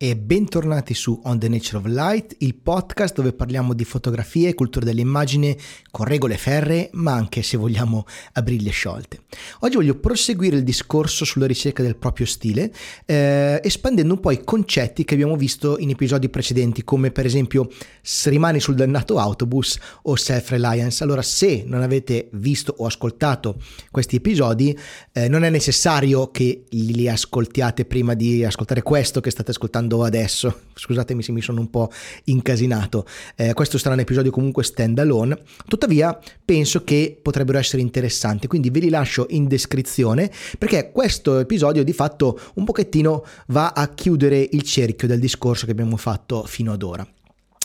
e bentornati su On the Nature of Light, il podcast dove parliamo di fotografie e cultura dell'immagine con regole ferree, ma anche se vogliamo a briglie sciolte. Oggi voglio proseguire il discorso sulla ricerca del proprio stile, eh, espandendo un po' i concetti che abbiamo visto in episodi precedenti, come per esempio rimani sul dannato autobus o self-reliance. Allora, se non avete visto o ascoltato questi episodi, eh, non è necessario che li ascoltiate prima di ascoltare questo che state ascoltando ascoltando adesso. Scusatemi se mi sono un po' incasinato. Eh, questo sarà un episodio comunque stand alone. Tuttavia, penso che potrebbero essere interessanti, quindi ve li lascio in descrizione perché questo episodio di fatto un pochettino va a chiudere il cerchio del discorso che abbiamo fatto fino ad ora.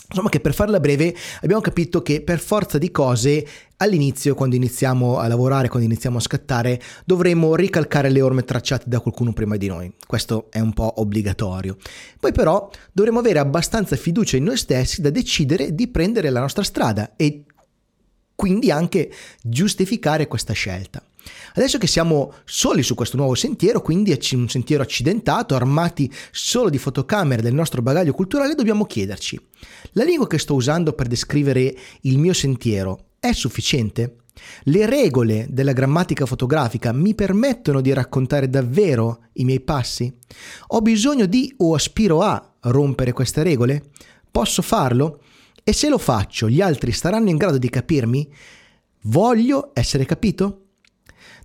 Insomma che per farla breve abbiamo capito che per forza di cose all'inizio, quando iniziamo a lavorare, quando iniziamo a scattare, dovremo ricalcare le orme tracciate da qualcuno prima di noi. Questo è un po' obbligatorio. Poi però dovremo avere abbastanza fiducia in noi stessi da decidere di prendere la nostra strada e quindi anche giustificare questa scelta. Adesso che siamo soli su questo nuovo sentiero, quindi è un sentiero accidentato, armati solo di fotocamere del nostro bagaglio culturale, dobbiamo chiederci, la lingua che sto usando per descrivere il mio sentiero è sufficiente? Le regole della grammatica fotografica mi permettono di raccontare davvero i miei passi? Ho bisogno di o aspiro a rompere queste regole? Posso farlo? E se lo faccio, gli altri saranno in grado di capirmi? Voglio essere capito?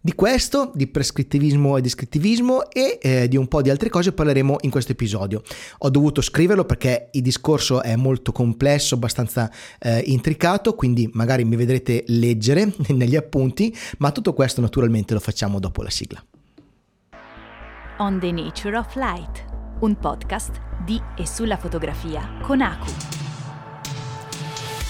Di questo, di prescrittivismo e descrittivismo e eh, di un po' di altre cose parleremo in questo episodio. Ho dovuto scriverlo perché il discorso è molto complesso, abbastanza eh, intricato, quindi magari mi vedrete leggere negli appunti, ma tutto questo naturalmente lo facciamo dopo la sigla. On the Nature of Light, un podcast di e sulla fotografia con Aku.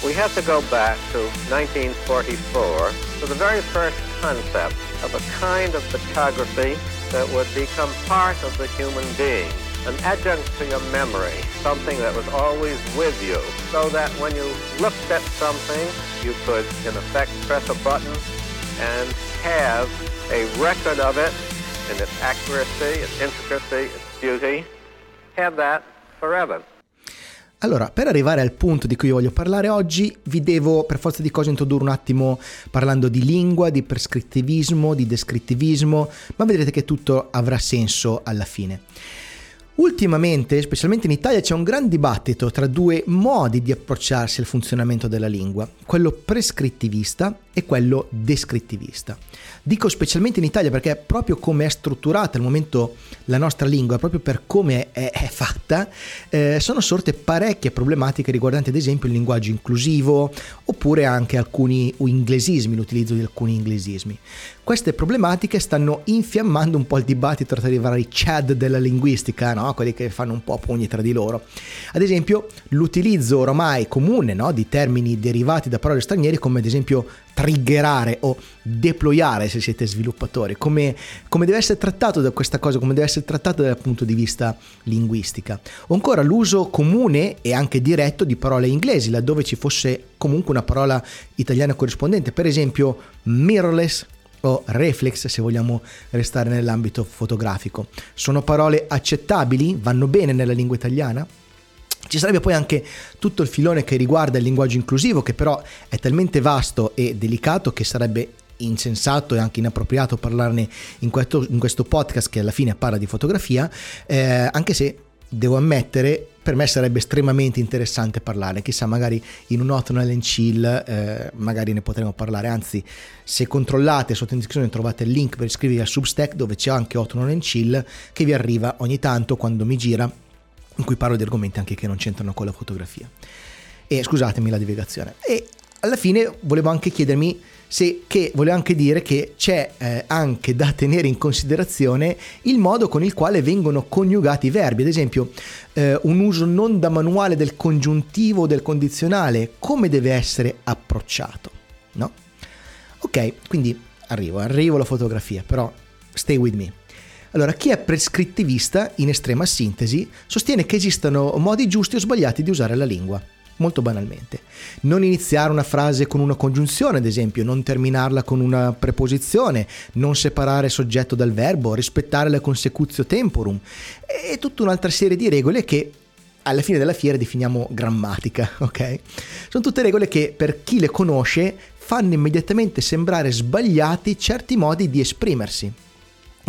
We have to go back to 1944 to the very first concept of a kind of photography that would become part of the human being, an adjunct to your memory, something that was always with you, so that when you looked at something, you could, in effect, press a button and have a record of it in its accuracy, its intricacy, its beauty, have that forever. Allora, per arrivare al punto di cui voglio parlare oggi, vi devo per forza di cose introdurre un attimo parlando di lingua, di prescrittivismo, di descrittivismo, ma vedrete che tutto avrà senso alla fine. Ultimamente, specialmente in Italia, c'è un gran dibattito tra due modi di approcciarsi al funzionamento della lingua, quello prescrittivista e quello descrittivista. Dico specialmente in Italia perché proprio come è strutturata al momento la nostra lingua, proprio per come è, è fatta, eh, sono sorte parecchie problematiche riguardanti ad esempio il linguaggio inclusivo oppure anche alcuni inglesismi, l'utilizzo di alcuni inglesismi. Queste problematiche stanno infiammando un po' il dibattito tra i vari chad della linguistica, no? quelli che fanno un po' pugni tra di loro. Ad esempio l'utilizzo oramai comune no? di termini derivati da parole straniere come ad esempio triggerare o deployare se siete sviluppatori, come, come, deve essere trattato da questa cosa, come deve essere trattato dal punto di vista linguistica. O ancora l'uso comune e anche diretto di parole inglesi, laddove ci fosse comunque una parola italiana corrispondente, per esempio mirrorless o reflex se vogliamo restare nell'ambito fotografico. Sono parole accettabili? Vanno bene nella lingua italiana? Ci sarebbe poi anche tutto il filone che riguarda il linguaggio inclusivo, che però è talmente vasto e delicato che sarebbe insensato e anche inappropriato parlarne in questo, in questo podcast che alla fine parla di fotografia, eh, anche se devo ammettere per me sarebbe estremamente interessante parlare, chissà magari in un Autumnal and Chill eh, magari ne potremo parlare, anzi se controllate sotto in descrizione trovate il link per iscrivervi al Substack dove c'è anche Autumnal and Chill che vi arriva ogni tanto quando mi gira in cui parlo di argomenti anche che non c'entrano con la fotografia. E scusatemi la divulgazione. E alla fine volevo anche chiedermi se che volevo anche dire che c'è eh, anche da tenere in considerazione il modo con il quale vengono coniugati i verbi, ad esempio eh, un uso non da manuale del congiuntivo o del condizionale, come deve essere approcciato, no? Ok, quindi arrivo, arrivo alla fotografia, però stay with me. Allora, chi è prescrittivista, in estrema sintesi, sostiene che esistano modi giusti o sbagliati di usare la lingua. molto banalmente. Non iniziare una frase con una congiunzione, ad esempio, non terminarla con una preposizione, non separare soggetto dal verbo, rispettare la consecutio temporum e tutta un'altra serie di regole che alla fine della fiera definiamo grammatica, ok? Sono tutte regole che per chi le conosce fanno immediatamente sembrare sbagliati certi modi di esprimersi.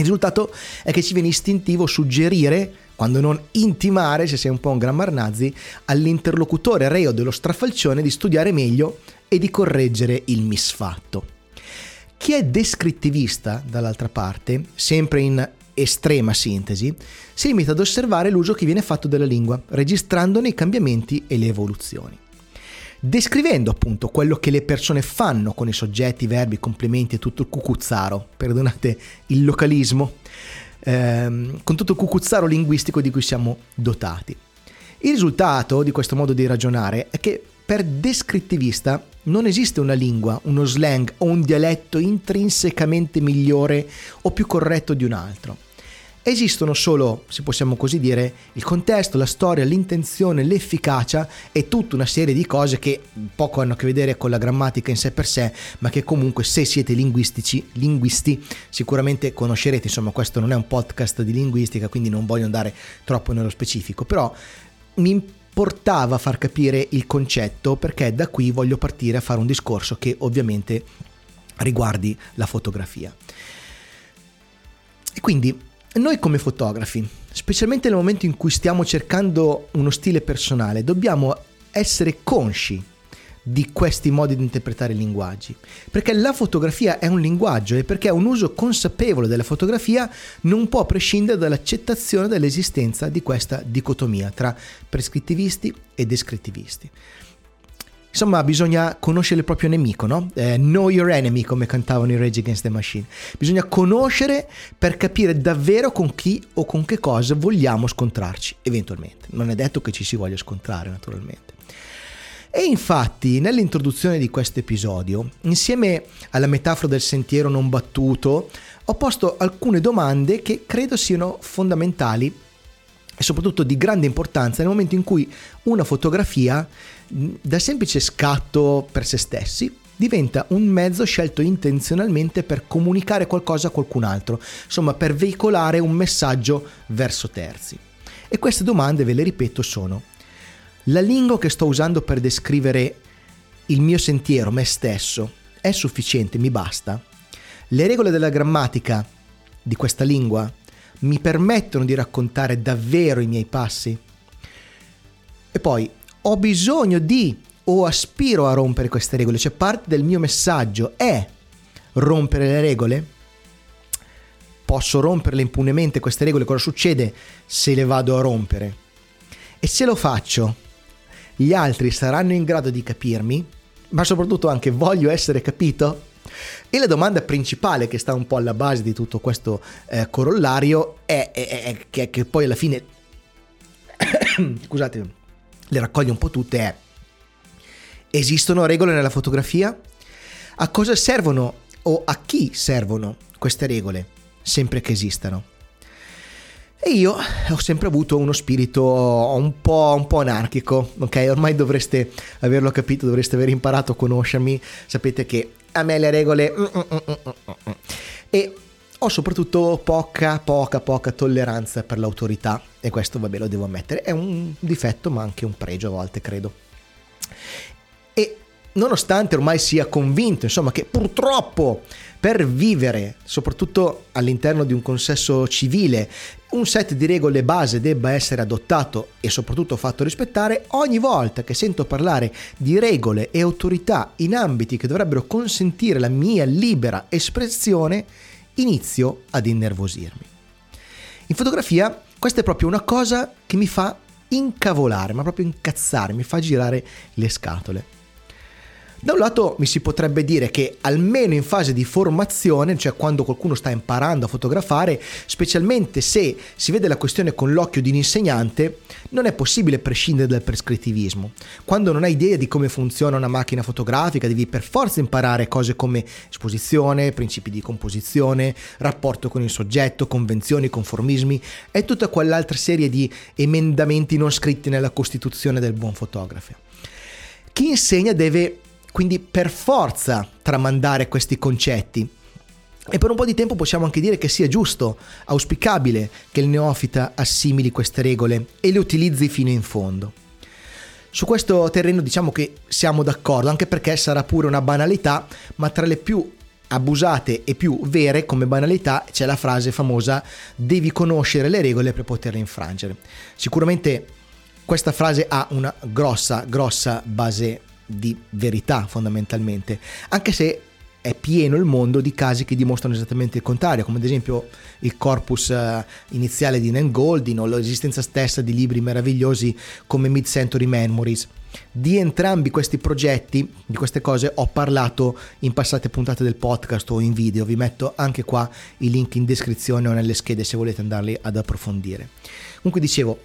Il risultato è che ci viene istintivo suggerire, quando non intimare, se sei un po' un grammar nazi, all'interlocutore reo dello strafalcione di studiare meglio e di correggere il misfatto. Chi è descrittivista, dall'altra parte, sempre in estrema sintesi, si limita ad osservare l'uso che viene fatto della lingua, registrandone i cambiamenti e le evoluzioni. Descrivendo appunto quello che le persone fanno con i soggetti, i verbi, i complementi e tutto il cucuzzaro, perdonate il localismo, ehm, con tutto il cucuzzaro linguistico di cui siamo dotati. Il risultato di questo modo di ragionare è che per descrittivista non esiste una lingua, uno slang o un dialetto intrinsecamente migliore o più corretto di un altro. Esistono solo, se possiamo così dire, il contesto, la storia, l'intenzione, l'efficacia e tutta una serie di cose che poco hanno a che vedere con la grammatica in sé per sé, ma che comunque se siete linguistici, linguisti, sicuramente conoscerete. Insomma, questo non è un podcast di linguistica, quindi non voglio andare troppo nello specifico, però mi importava far capire il concetto perché da qui voglio partire a fare un discorso che ovviamente riguardi la fotografia. E quindi noi come fotografi, specialmente nel momento in cui stiamo cercando uno stile personale, dobbiamo essere consci di questi modi di interpretare i linguaggi. Perché la fotografia è un linguaggio e perché un uso consapevole della fotografia non può prescindere dall'accettazione dell'esistenza di questa dicotomia tra prescrittivisti e descrittivisti. Insomma, bisogna conoscere il proprio nemico, no? Eh, know your enemy, come cantavano i Rage Against the Machine. Bisogna conoscere per capire davvero con chi o con che cosa vogliamo scontrarci, eventualmente. Non è detto che ci si voglia scontrare, naturalmente. E infatti, nell'introduzione di questo episodio, insieme alla metafora del sentiero non battuto, ho posto alcune domande che credo siano fondamentali e soprattutto di grande importanza nel momento in cui una fotografia, da semplice scatto per se stessi, diventa un mezzo scelto intenzionalmente per comunicare qualcosa a qualcun altro, insomma per veicolare un messaggio verso terzi. E queste domande, ve le ripeto, sono la lingua che sto usando per descrivere il mio sentiero, me stesso, è sufficiente, mi basta? Le regole della grammatica di questa lingua mi permettono di raccontare davvero i miei passi? E poi, ho bisogno di o aspiro a rompere queste regole, cioè parte del mio messaggio è rompere le regole? Posso romperle impunemente queste regole? Cosa succede se le vado a rompere? E se lo faccio, gli altri saranno in grado di capirmi, ma soprattutto anche voglio essere capito? E la domanda principale che sta un po' alla base di tutto questo eh, corollario è, è, è che, che, poi alla fine, scusate, le raccoglie un po' tutte, è esistono regole nella fotografia? A cosa servono o a chi servono queste regole, sempre che esistano? E io ho sempre avuto uno spirito un po', un po', anarchico, ok? Ormai dovreste averlo capito, dovreste aver imparato a conoscermi, sapete che a me le regole... Mm, mm, mm, e ho soprattutto poca, poca, poca tolleranza per l'autorità. E questo, vabbè, lo devo ammettere, è un difetto ma anche un pregio a volte, credo. Nonostante ormai sia convinto, insomma, che purtroppo per vivere, soprattutto all'interno di un consesso civile, un set di regole base debba essere adottato e soprattutto fatto rispettare, ogni volta che sento parlare di regole e autorità in ambiti che dovrebbero consentire la mia libera espressione, inizio ad innervosirmi. In fotografia questa è proprio una cosa che mi fa incavolare, ma proprio incazzare, mi fa girare le scatole. Da un lato mi si potrebbe dire che almeno in fase di formazione, cioè quando qualcuno sta imparando a fotografare, specialmente se si vede la questione con l'occhio di un insegnante, non è possibile prescindere dal prescrittivismo. Quando non hai idea di come funziona una macchina fotografica, devi per forza imparare cose come esposizione, principi di composizione, rapporto con il soggetto, convenzioni, conformismi e tutta quell'altra serie di emendamenti non scritti nella Costituzione del buon fotografo. Chi insegna deve quindi per forza tramandare questi concetti. E per un po' di tempo possiamo anche dire che sia giusto, auspicabile, che il neofita assimili queste regole e le utilizzi fino in fondo. Su questo terreno diciamo che siamo d'accordo, anche perché sarà pure una banalità, ma tra le più abusate e più vere come banalità c'è la frase famosa devi conoscere le regole per poterle infrangere. Sicuramente questa frase ha una grossa, grossa base di verità fondamentalmente, anche se è pieno il mondo di casi che dimostrano esattamente il contrario, come ad esempio il corpus eh, iniziale di Nan Goldin o l'esistenza stessa di libri meravigliosi come Mid-Century Memories. Di entrambi questi progetti, di queste cose, ho parlato in passate puntate del podcast o in video, vi metto anche qua i link in descrizione o nelle schede se volete andarli ad approfondire. Comunque dicevo,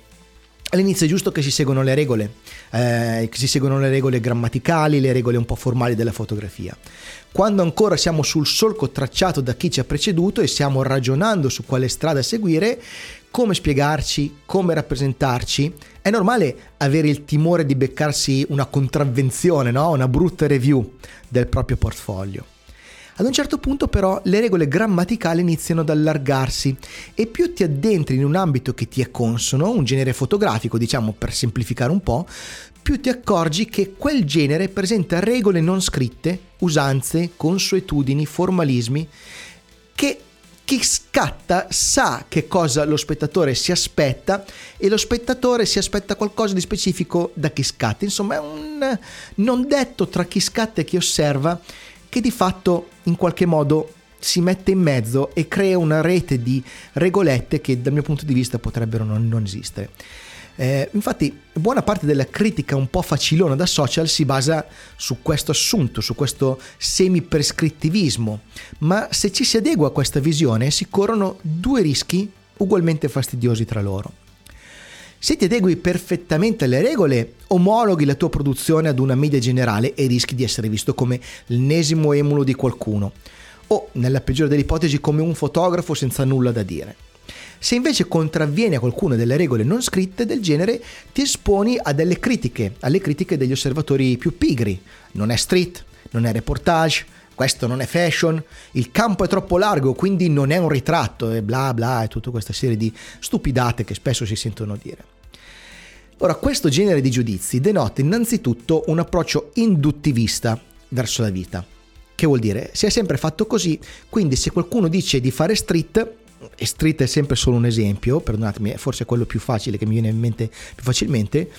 All'inizio è giusto che si seguano le regole, eh, che si seguano le regole grammaticali, le regole un po' formali della fotografia. Quando ancora siamo sul solco tracciato da chi ci ha preceduto e stiamo ragionando su quale strada seguire, come spiegarci, come rappresentarci, è normale avere il timore di beccarsi una contravvenzione, no? una brutta review del proprio portfolio. Ad un certo punto però le regole grammaticali iniziano ad allargarsi e più ti addentri in un ambito che ti è consono, un genere fotografico diciamo per semplificare un po', più ti accorgi che quel genere presenta regole non scritte, usanze, consuetudini, formalismi che chi scatta sa che cosa lo spettatore si aspetta e lo spettatore si aspetta qualcosa di specifico da chi scatta. Insomma, è un non detto tra chi scatta e chi osserva che di fatto in qualche modo si mette in mezzo e crea una rete di regolette che dal mio punto di vista potrebbero non, non esistere. Eh, infatti buona parte della critica un po' facilona da social si basa su questo assunto, su questo semi-prescrittivismo, ma se ci si adegua a questa visione si corrono due rischi ugualmente fastidiosi tra loro. Se ti adegui perfettamente alle regole, omologhi la tua produzione ad una media generale e rischi di essere visto come l'ennesimo emulo di qualcuno, o nella peggiore delle ipotesi come un fotografo senza nulla da dire. Se invece contravvieni a qualcuna delle regole non scritte del genere, ti esponi a delle critiche, alle critiche degli osservatori più pigri. Non è street, non è reportage, questo non è fashion, il campo è troppo largo, quindi non è un ritratto e bla bla e tutta questa serie di stupidate che spesso si sentono dire. Ora, questo genere di giudizi denota innanzitutto un approccio induttivista verso la vita. Che vuol dire? Si è sempre fatto così, quindi se qualcuno dice di fare street, e street è sempre solo un esempio, perdonatemi, è forse quello più facile che mi viene in mente più facilmente,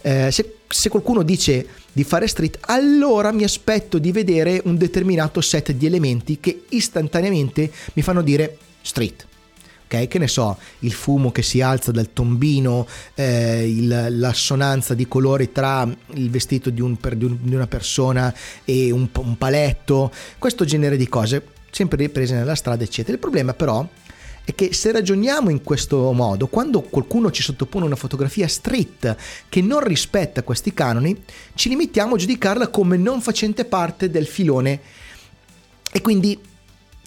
eh, se, se, qualcuno dice di fare street, allora mi aspetto di vedere un determinato set di elementi che istantaneamente mi fanno dire street ok? Che ne so, il fumo che si alza dal tombino, eh, il, l'assonanza di colori tra il vestito di, un, di, un, di una persona e un, un paletto, questo genere di cose, sempre riprese nella strada, eccetera. Il problema però è che se ragioniamo in questo modo, quando qualcuno ci sottopone una fotografia street che non rispetta questi canoni, ci limitiamo a giudicarla come non facente parte del filone e quindi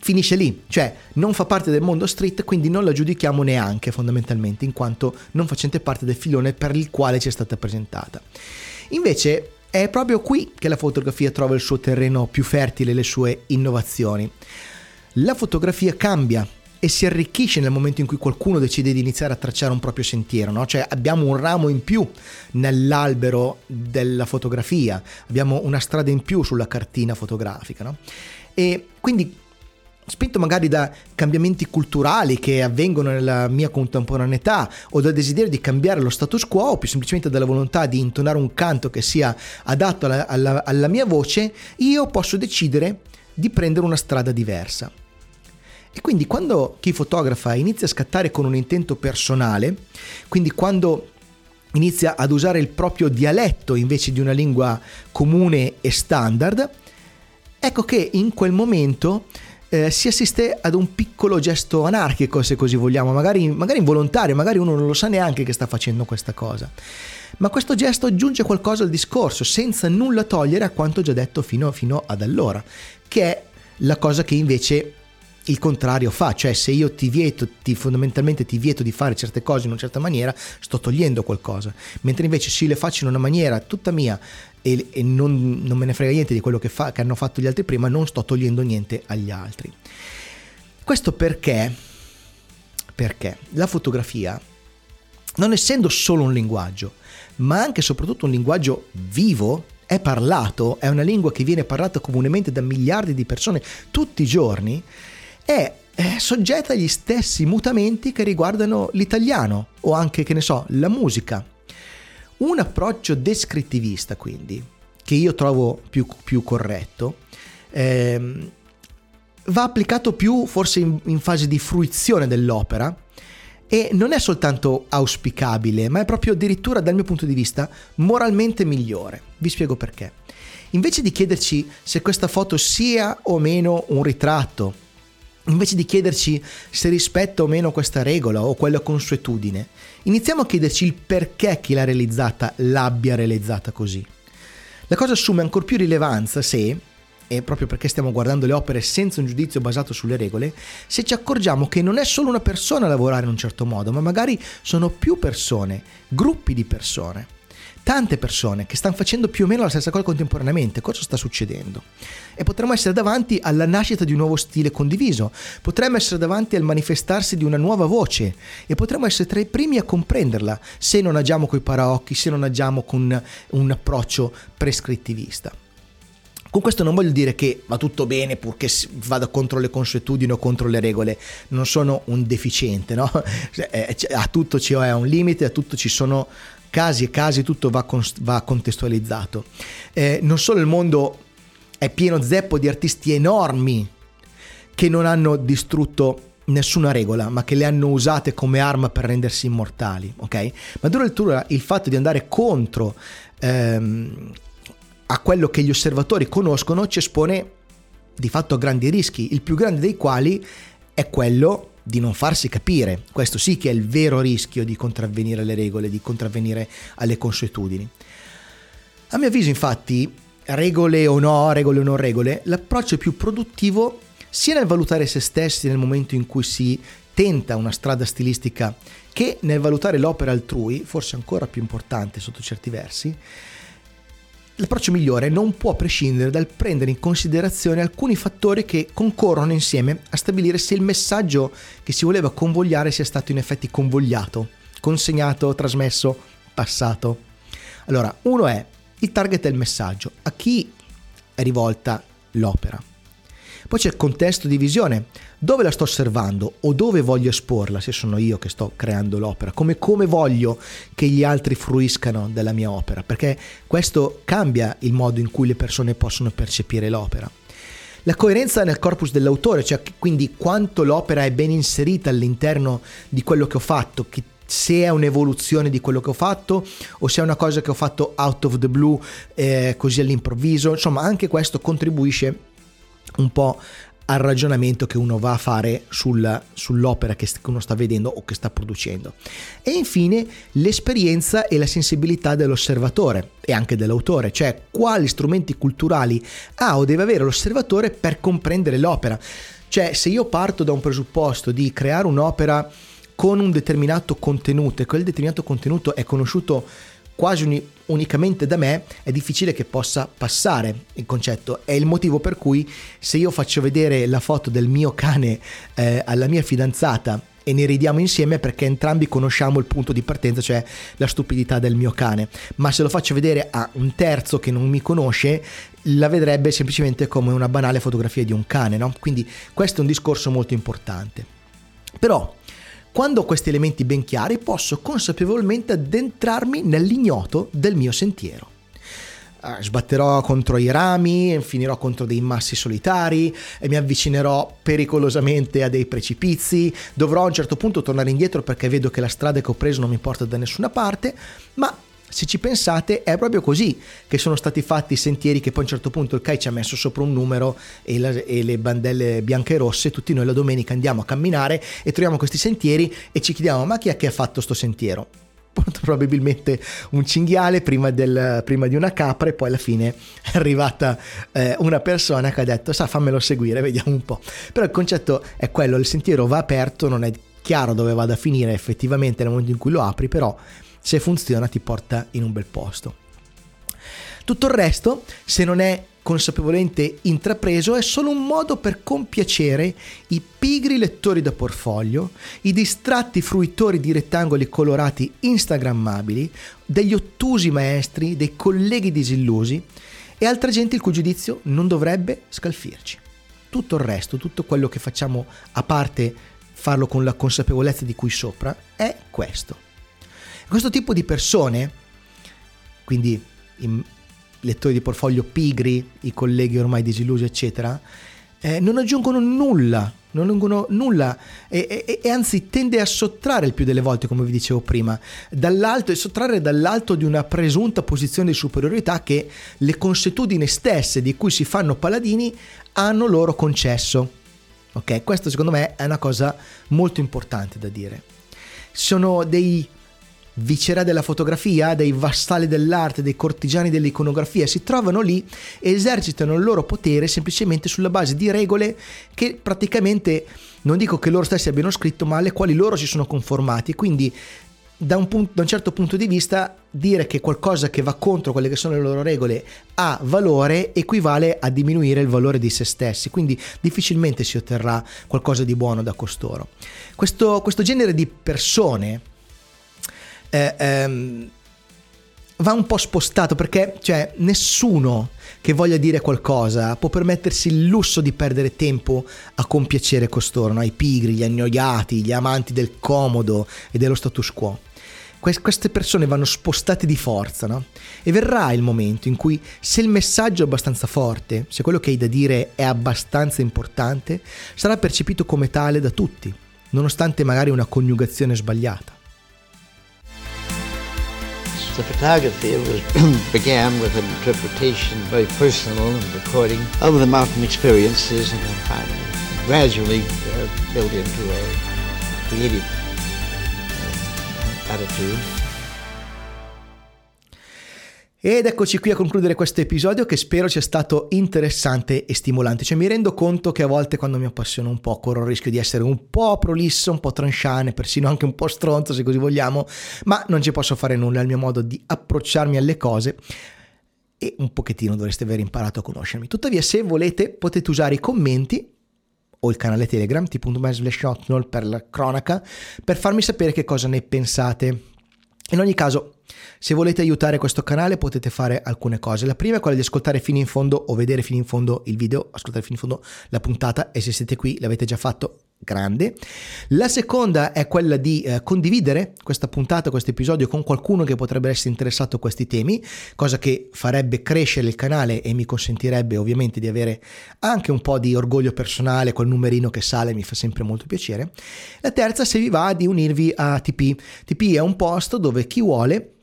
finisce lì, cioè non fa parte del mondo street, quindi non la giudichiamo neanche fondamentalmente, in quanto non facente parte del filone per il quale ci è stata presentata. Invece è proprio qui che la fotografia trova il suo terreno più fertile, le sue innovazioni. La fotografia cambia e si arricchisce nel momento in cui qualcuno decide di iniziare a tracciare un proprio sentiero, no? cioè abbiamo un ramo in più nell'albero della fotografia, abbiamo una strada in più sulla cartina fotografica. No? E quindi spinto magari da cambiamenti culturali che avvengono nella mia contemporaneità o dal desiderio di cambiare lo status quo o più semplicemente dalla volontà di intonare un canto che sia adatto alla, alla, alla mia voce, io posso decidere di prendere una strada diversa. E quindi quando chi fotografa inizia a scattare con un intento personale, quindi quando inizia ad usare il proprio dialetto invece di una lingua comune e standard, ecco che in quel momento eh, si assiste ad un piccolo gesto anarchico, se così vogliamo, magari, magari involontario, magari uno non lo sa neanche che sta facendo questa cosa. Ma questo gesto aggiunge qualcosa al discorso, senza nulla togliere a quanto già detto fino, fino ad allora, che è la cosa che invece il contrario fa, cioè se io ti vieto, ti, fondamentalmente ti vieto di fare certe cose in una certa maniera, sto togliendo qualcosa, mentre invece se le faccio in una maniera tutta mia e, e non, non, me ne frega niente di quello che, fa, che hanno fatto gli altri prima, non sto togliendo niente agli altri. Questo perché? Perché la fotografia, non essendo solo un linguaggio, ma anche e soprattutto un linguaggio vivo, è parlato, è una lingua che viene parlata comunemente da miliardi di persone tutti i giorni, è, è soggetta agli stessi mutamenti che riguardano l'italiano o anche, che ne so, la musica. Un approccio descrittivista, quindi, che io trovo più, più corretto, ehm, va applicato più forse in, in fase di fruizione dell'opera e non è soltanto auspicabile, ma è proprio addirittura dal mio punto di vista moralmente migliore. Vi spiego perché. Invece di chiederci se questa foto sia o meno un ritratto, invece di chiederci se rispetta o meno questa regola o quella consuetudine, iniziamo a chiederci il perché chi l'ha realizzata l'abbia realizzata così. La cosa assume ancora più rilevanza se, e proprio perché stiamo guardando le opere senza un giudizio basato sulle regole, se ci accorgiamo che non è solo una persona a lavorare in un certo modo, ma magari sono più persone, gruppi di persone tante persone che stanno facendo più o meno la stessa cosa contemporaneamente. Cosa sta succedendo? E potremmo essere davanti alla nascita di un nuovo stile condiviso, potremmo essere davanti al manifestarsi di una nuova voce e potremmo essere tra i primi a comprenderla se non agiamo con i paraocchi, se non agiamo con un approccio prescrittivista. Con questo non voglio dire che va tutto bene purché vada contro le consuetudini o contro le regole, non sono un deficiente, no? Cioè, eh, a tutto ci è un limite, a tutto ci sono casi e casi, tutto va, con, va contestualizzato. Eh, non solo il mondo è pieno zeppo di artisti enormi che non hanno distrutto nessuna regola, ma che le hanno usate come arma per rendersi immortali, ok? Ma addirittura il fatto di andare contro ehm, a quello che gli osservatori conoscono ci espone di fatto a grandi rischi, il più grande dei quali è quello di non farsi capire. Questo sì che è il vero rischio di contravvenire alle regole, di contravvenire alle consuetudini. A mio avviso, infatti, regole o no, regole o non regole, l'approccio più produttivo sia nel valutare se stessi nel momento in cui si tenta una strada stilistica che nel valutare l'opera altrui, forse ancora più importante sotto certi versi, L'approccio migliore non può prescindere dal prendere in considerazione alcuni fattori che concorrono insieme a stabilire se il messaggio che si voleva convogliare sia stato in effetti convogliato, consegnato, trasmesso, passato. Allora, uno è il target del messaggio, a chi è rivolta l'opera. Poi c'è il contesto di visione, dove la sto osservando? O dove voglio esporla, se sono io che sto creando l'opera, come, come voglio che gli altri fruiscano della mia opera, perché questo cambia il modo in cui le persone possono percepire l'opera. La coerenza nel corpus dell'autore, cioè quindi quanto l'opera è ben inserita all'interno di quello che ho fatto, che se è un'evoluzione di quello che ho fatto o se è una cosa che ho fatto out of the blue eh, così all'improvviso, insomma anche questo contribuisce un po' al ragionamento che uno va a fare sul, sull'opera che uno sta vedendo o che sta producendo. E infine l'esperienza e la sensibilità dell'osservatore e anche dell'autore, cioè quali strumenti culturali ha o deve avere l'osservatore per comprendere l'opera. Cioè se io parto da un presupposto di creare un'opera con un determinato contenuto e quel determinato contenuto è conosciuto quasi uni, unicamente da me, è difficile che possa passare il concetto. È il motivo per cui se io faccio vedere la foto del mio cane eh, alla mia fidanzata e ne ridiamo insieme perché entrambi conosciamo il punto di partenza, cioè la stupidità del mio cane. Ma se lo faccio vedere a un terzo che non mi conosce, la vedrebbe semplicemente come una banale fotografia di un cane, no? Quindi questo è un discorso molto importante. Però quando ho questi elementi ben chiari posso consapevolmente addentrarmi nell'ignoto del mio sentiero. Uh, sbatterò contro i rami, finirò contro dei massi solitari, e mi avvicinerò pericolosamente a dei precipizi, dovrò a un certo punto tornare indietro perché vedo che la strada che ho preso non mi porta da nessuna parte, ma se ci pensate è proprio così che sono stati fatti i sentieri che poi a un certo punto il CAI ci ha messo sopra un numero e, la, e, le bandelle bianche e rosse, tutti noi la domenica andiamo a camminare e troviamo questi sentieri e ci chiediamo ma chi è che ha fatto questo sentiero? probabilmente un cinghiale prima, del, prima, di una capra e poi alla fine è arrivata eh, una persona che ha detto sa fammelo seguire, vediamo un po'. Però il concetto è quello, il sentiero va aperto, non è chiaro dove vada a finire effettivamente nel momento in cui lo apri, però se funziona ti porta in un bel posto. Tutto il resto, se non è consapevolmente intrapreso è solo un modo per compiacere i pigri lettori da portfolio, i distratti fruitori di rettangoli colorati instagrammabili, degli ottusi maestri, dei colleghi disillusi e altra gente il cui giudizio non dovrebbe scalfirci. Tutto il resto, tutto quello che facciamo a parte farlo con la consapevolezza di cui sopra, è questo. Questo tipo di persone, quindi lettori di portfolio pigri, i colleghi ormai disillusi, eccetera, eh, non aggiungono nulla, non aggiungono nulla e, e, e, anzi tende a sottrarre il più delle volte, come vi dicevo prima, dall'alto e sottrarre dall'alto di una presunta posizione di superiorità che le consuetudini stesse di cui si fanno paladini hanno loro concesso. Ok, questo secondo me è una cosa molto importante da dire. Sono dei vicerà della fotografia, dei vassalli dell'arte, dei cortigiani dell'iconografia, si trovano lì e esercitano il loro potere semplicemente sulla base di regole che praticamente non dico che loro stessi abbiano scritto, ma alle quali loro si sono conformati. Quindi da un, punto, da un, certo punto di vista dire che qualcosa che va contro quelle che sono le loro regole ha valore equivale a diminuire il valore di se stessi, quindi difficilmente si otterrà qualcosa di buono da costoro. Questo, questo genere di persone eh, ehm, va un po' spostato perché cioè, nessuno che voglia dire qualcosa può permettersi il lusso di perdere tempo a compiacere costoro, no? i pigri, gli annoiati, gli amanti del comodo e dello status quo. Queste persone vanno spostate di forza, no? E verrà il momento in cui, se il messaggio è abbastanza forte, se quello che hai da dire è abbastanza importante, sarà percepito come tale da tutti, nonostante magari una coniugazione sbagliata. The photography was, began with an interpretation, very personal and recording of the mountain experiences, and then finally, gradually uh, built into a creative uh, attitude. Ed eccoci qui a concludere questo episodio che spero sia stato interessante e stimolante. Cioè mi rendo conto che a volte quando mi appassiono un po' corro il rischio di essere un po' prolisso, un po' tranchane, persino anche un po' stronzo se così vogliamo, ma non ci posso fare nulla, è il mio modo di approcciarmi alle cose e un pochettino dovreste aver imparato a conoscermi. Tuttavia se volete potete usare i commenti o il canale Telegram t.me slash per la cronaca per farmi sapere che cosa ne pensate. In ogni caso se volete aiutare questo canale potete fare alcune cose. La prima è quella di ascoltare fino in fondo o vedere fino in fondo il video, ascoltare fino in fondo la puntata e se siete qui l'avete già fatto, grande. La seconda è quella di eh, condividere questa puntata, questo episodio con qualcuno che potrebbe essere interessato a questi temi, cosa che farebbe crescere il canale e mi consentirebbe ovviamente di avere anche un po' di orgoglio personale, quel numerino che sale mi fa sempre molto piacere. La terza, se vi va, di unirvi a TP. TP è un posto dove chi vuole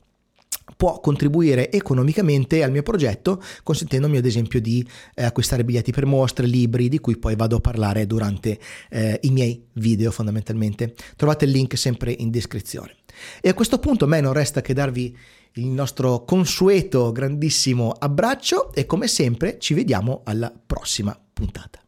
può contribuire economicamente al mio progetto consentendomi ad esempio di eh, acquistare biglietti per mostre, libri di cui poi vado a parlare durante eh, i miei video fondamentalmente. Trovate il link sempre in descrizione. E a questo punto a me non resta che darvi il nostro consueto grandissimo abbraccio e come sempre ci vediamo alla prossima puntata.